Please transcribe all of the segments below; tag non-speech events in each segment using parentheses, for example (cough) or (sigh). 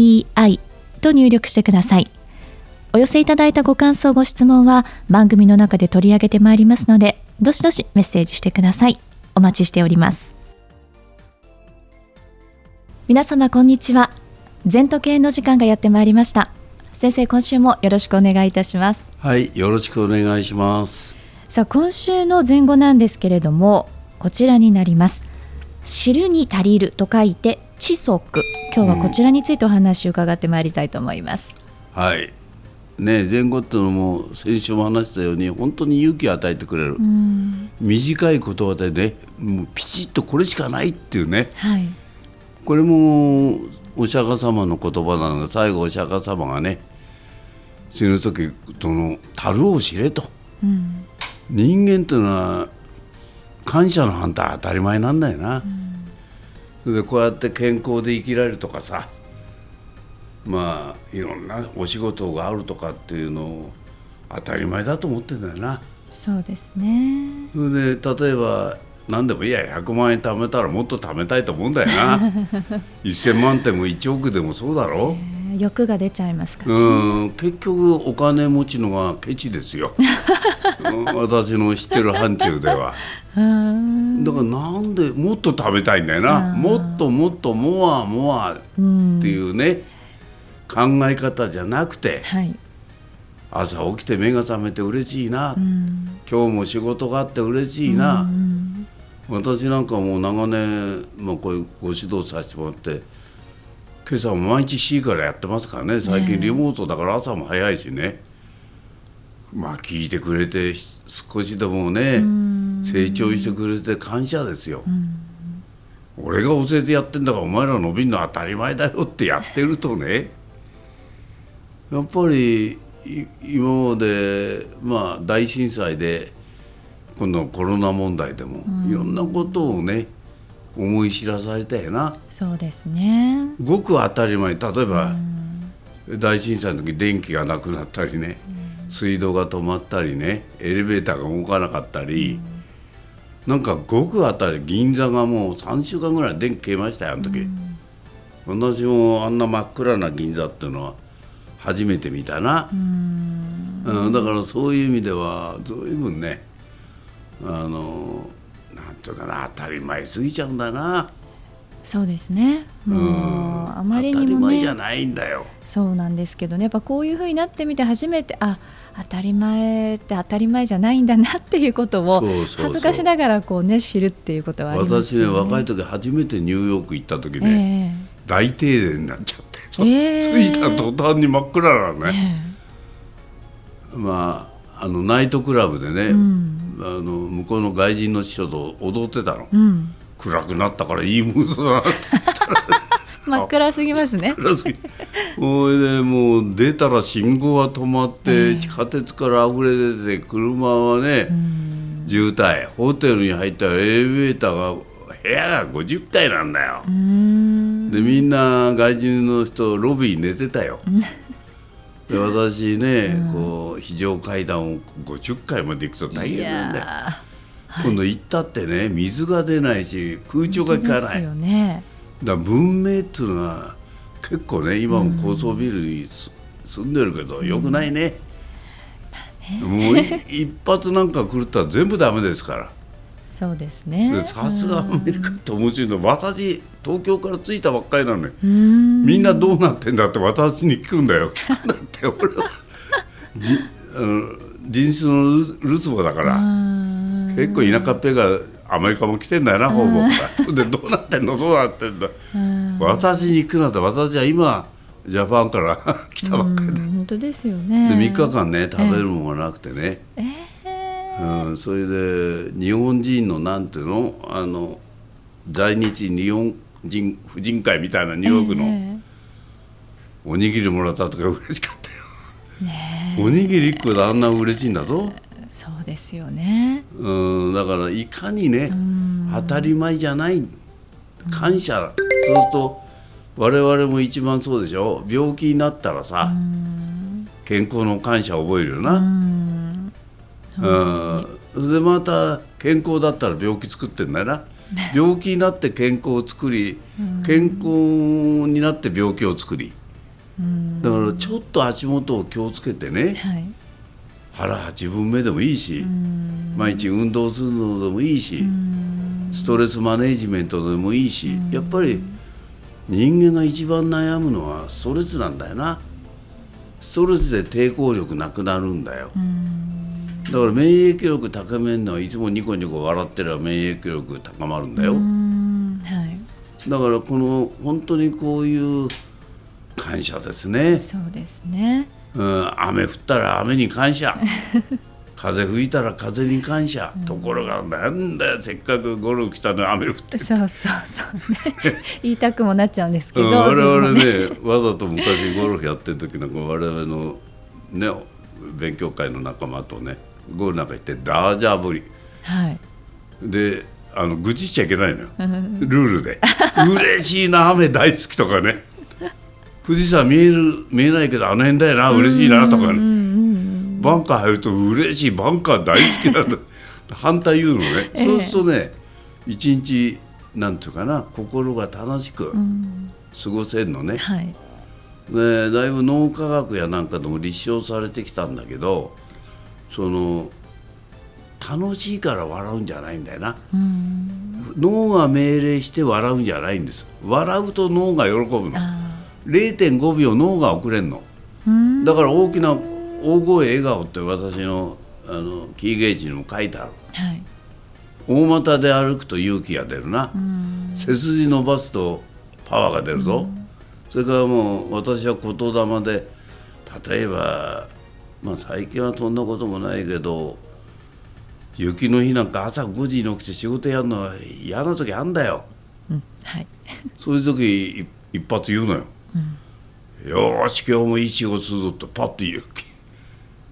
ZENTOKEIEI と入力してください。お寄せいただいたご感想、ご質問は番組の中で取り上げてまいりますので、どしどしメッセージしてください。お待ちしております。皆様こんにちは。全時計の時間がやってまいりました。先生、今週もよろしくお願いいたします。はい、よろしくお願いします。さあ、今週の前後なんですけれども、こちらになります。知るに足りると書いて知足今日はこちらについてお話を伺ってまいりたいと思います、うん、はい。ね前後っていうのも先週も話したように本当に勇気を与えてくれる、うん、短い言葉でねもうピチッとこれしかないっていうね、はい、これもお釈迦様の言葉なのが最後お釈迦様がね死ぬ時その樽を知れと、うん、人間というのは感謝の反対当たり前なんだよな、うん、でこうやって健康で生きられるとかさまあいろんなお仕事があるとかっていうのを当たり前だと思ってんだよな。そうですね。それで例えば何でもいや100万円貯めたらもっと貯めたいと思うんだよな。(laughs) 1000万点も1億でもそうだろ、えー、欲が出ちゃいますか、ね、うん結局お金持ちのがケチですよ。(laughs) 私の知ってる範疇では (laughs) だからなんでもっと食べたいんだよな。もっともっとモアモアっていうね、考え方じゃなくて、はい、朝起きて目が覚めて嬉しいな、今日も仕事があって嬉しいな、私なんかもう長年、まあ、こういうご指導させてもらって今朝も毎日 C からやってますからね。最近リモートだから朝も早いしね。まあ聞いてくれて少しでもね成長してくれて感謝ですよ。俺が教えてやってんだからお前ら伸びるのは当たり前だよってやってるとねやっぱり今までまあ大震災で今度コロナ問題でもいろんなことをね思い知らされたよな。そうですねごく当たり前例えば大震災の時電気がなくなったりね。水道が止まったりねエレベーターが動かなかったり、うん、なんかごくあたり銀座がもう3週間ぐらい電気消えましたよあの時、うん、私もあんな真っ暗な銀座っていうのは初めて見たな、うん、うん、だからそういう意味では随分ねあのなんていうかな当たり前すぎちゃうんだな。そうですね。もう、あまりにもね。じゃないんだよ。そうなんですけどね。やっぱこういうふうになってみて初めてあ当たり前って当たり前じゃないんだなっていうことを恥ずかしながらこうね知るっていうことはありますよね。私ね若い時初めてニューヨーク行った時ね、えー、大停電になっちゃって、えー、着いた途端に真っ暗なね、えー、まああのナイトクラブでね、うん、あの向こうの外人の師匠と踊ってたの、うん、暗くなったからいいムードだなって言ったら。(laughs) 真っ暗すぎますね。(laughs) ほいでもう出たら信号は止まって、地下鉄から溢れ出て車はね、渋滞ホテルに入ったらエレベーターが部屋が50階なんだよ。でみんな外人の人ロビー寝てたよ。で私ね、こう非常階段を50階まで行くと大変なんだよ。今度行ったってね水が出ないし空調が効かない。ね、だ文明っていうのは結構ね今も高層ビルに住んでるけど、よくないね。もう一発なんか狂ったら全部ダメですから。そうですね。さすがアメリカって面白いの。私東京から着いたばっかりなのに、みんなどうなってんだって私に聞くんだよ。聞くんだって俺は。じあの人種のルツボだから。結構田舎っぺがアメリカも来てんだよなほぼ。でどうなってんの？どうなってんだ私に行くなんて私は今ジャパンから (laughs) 来たばっかりで。本当ですよね。で3日間ね食べるものがなくてね、えー、うん、それで日本人のなんていうの？あの在日日本人婦人会みたいなニューヨークの、えー、おにぎりもらったとか嬉しかったよ、ね、おにぎり1個であんな嬉しいんだぞ。そうですよね。うんだからいかにね当たり前じゃない。感謝すると我々も一番そうでしょ。病気になったらさ健康の感謝を覚えるよな。うん。でまた健康だったら病気作ってんだよな。(laughs) 病気になって健康を作り健康になって病気を作り。だからちょっと足元を気をつけてね、はい、腹8分目でもいいし毎日運動するのでもいいしストレスマネジメントでもいいしやっぱり人間が一番悩むのはストレスなんだよな。ストレスで抵抗力なくなるんだよ。だから免疫力高めるのはいつもニコニコ笑ってれば免疫力高まるんだよ、はい、だからこの本当にこういう感謝ですね。そうですね、うん、雨降ったら雨に感謝 (laughs) 風吹いたら風に感謝、うん、ところがなんだよせっかくゴルフ来たのに雨降って。そうそうそう。ね (laughs) 言いたくもなっちゃうんですけど、うん、我々ねわざと昔ゴルフやってる時なんか我々のね勉強会の仲間とねゴールなんか行ってダージャーぶり、はい、であの愚痴っちゃいけないのよ。ルールで。嬉しいな雨大好きとかね。富士山見える見えないけどあの辺だよな嬉しいなとかねバンカー入ると嬉しい。バンカー大好きなんだ。(laughs) 反対言うのね、えー、そうするとね一日なんていうかな心が楽しく過ごせるのね、はい、ねだいぶ脳科学やなんかでも立証されてきたんだけどその楽しいから笑うんじゃないんだよな、脳が命令して笑うんじゃないんです。笑うと脳が喜ぶの。0.5秒脳が遅れんの。だから大きな大声笑顔って私のあのキーゲージにも書いてある、はい、大股で歩くと勇気が出るな。背筋伸ばすとパワーが出るぞ。それからもう私は言霊で例えばまあ最近はそんなこともないけど雪の日なんか朝5時に起きて仕事やるのは嫌な時あんだよ、うん。はい、(laughs) そういう時一発言うのよ、うん、よし今日もいい仕事するぞってパッと言う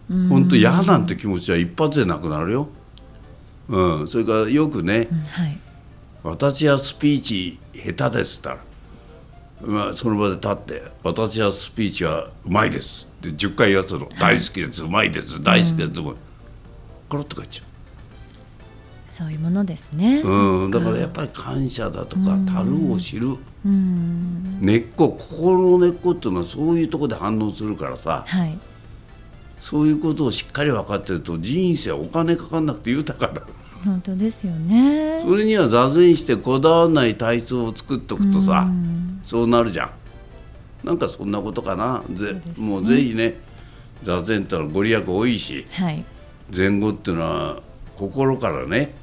本当嫌なんて気持ちは一発でなくなるよ、うん、それからよくね、うんはい、私はスピーチ下手です」って言ったら、まあ、その場で立って「私はスピーチはうまいです」で10回やつの「大好きです、うまいです。大好きです」も、うん、コロッと帰っちゃう。そういうものですね。うん、だからやっぱり感謝だとか、樽を知る。うん、根っこ、心の根っこっていうのはそういうところで反応するからさ。はい。そういうことをしっかり分かってると、人生お金かかんなくて豊かだ。本当ですよね。それには座禅してこだわらない体操を作っておくとさ、うそうなるじゃん。なんかそんなことかな。ぜ、ね、もうぜひね座禅ってのはご利益多いし、はい、前後っていうのは心からね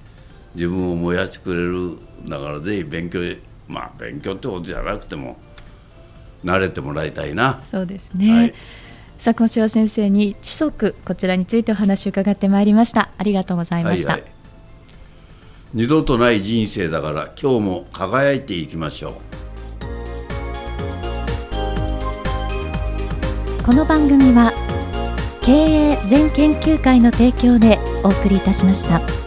自分を燃やしてくれるだからぜひ勉強まあ勉強ってことじゃなくても慣れてもらいたいな。そうですね、はい、さあ今週は先生に知足こちらについてお話を伺ってまいりました。ありがとうございました、はいはい、二度とない人生だから今日も輝いていきましょう。この番組は経営全研究会の提供でお送りいたしました。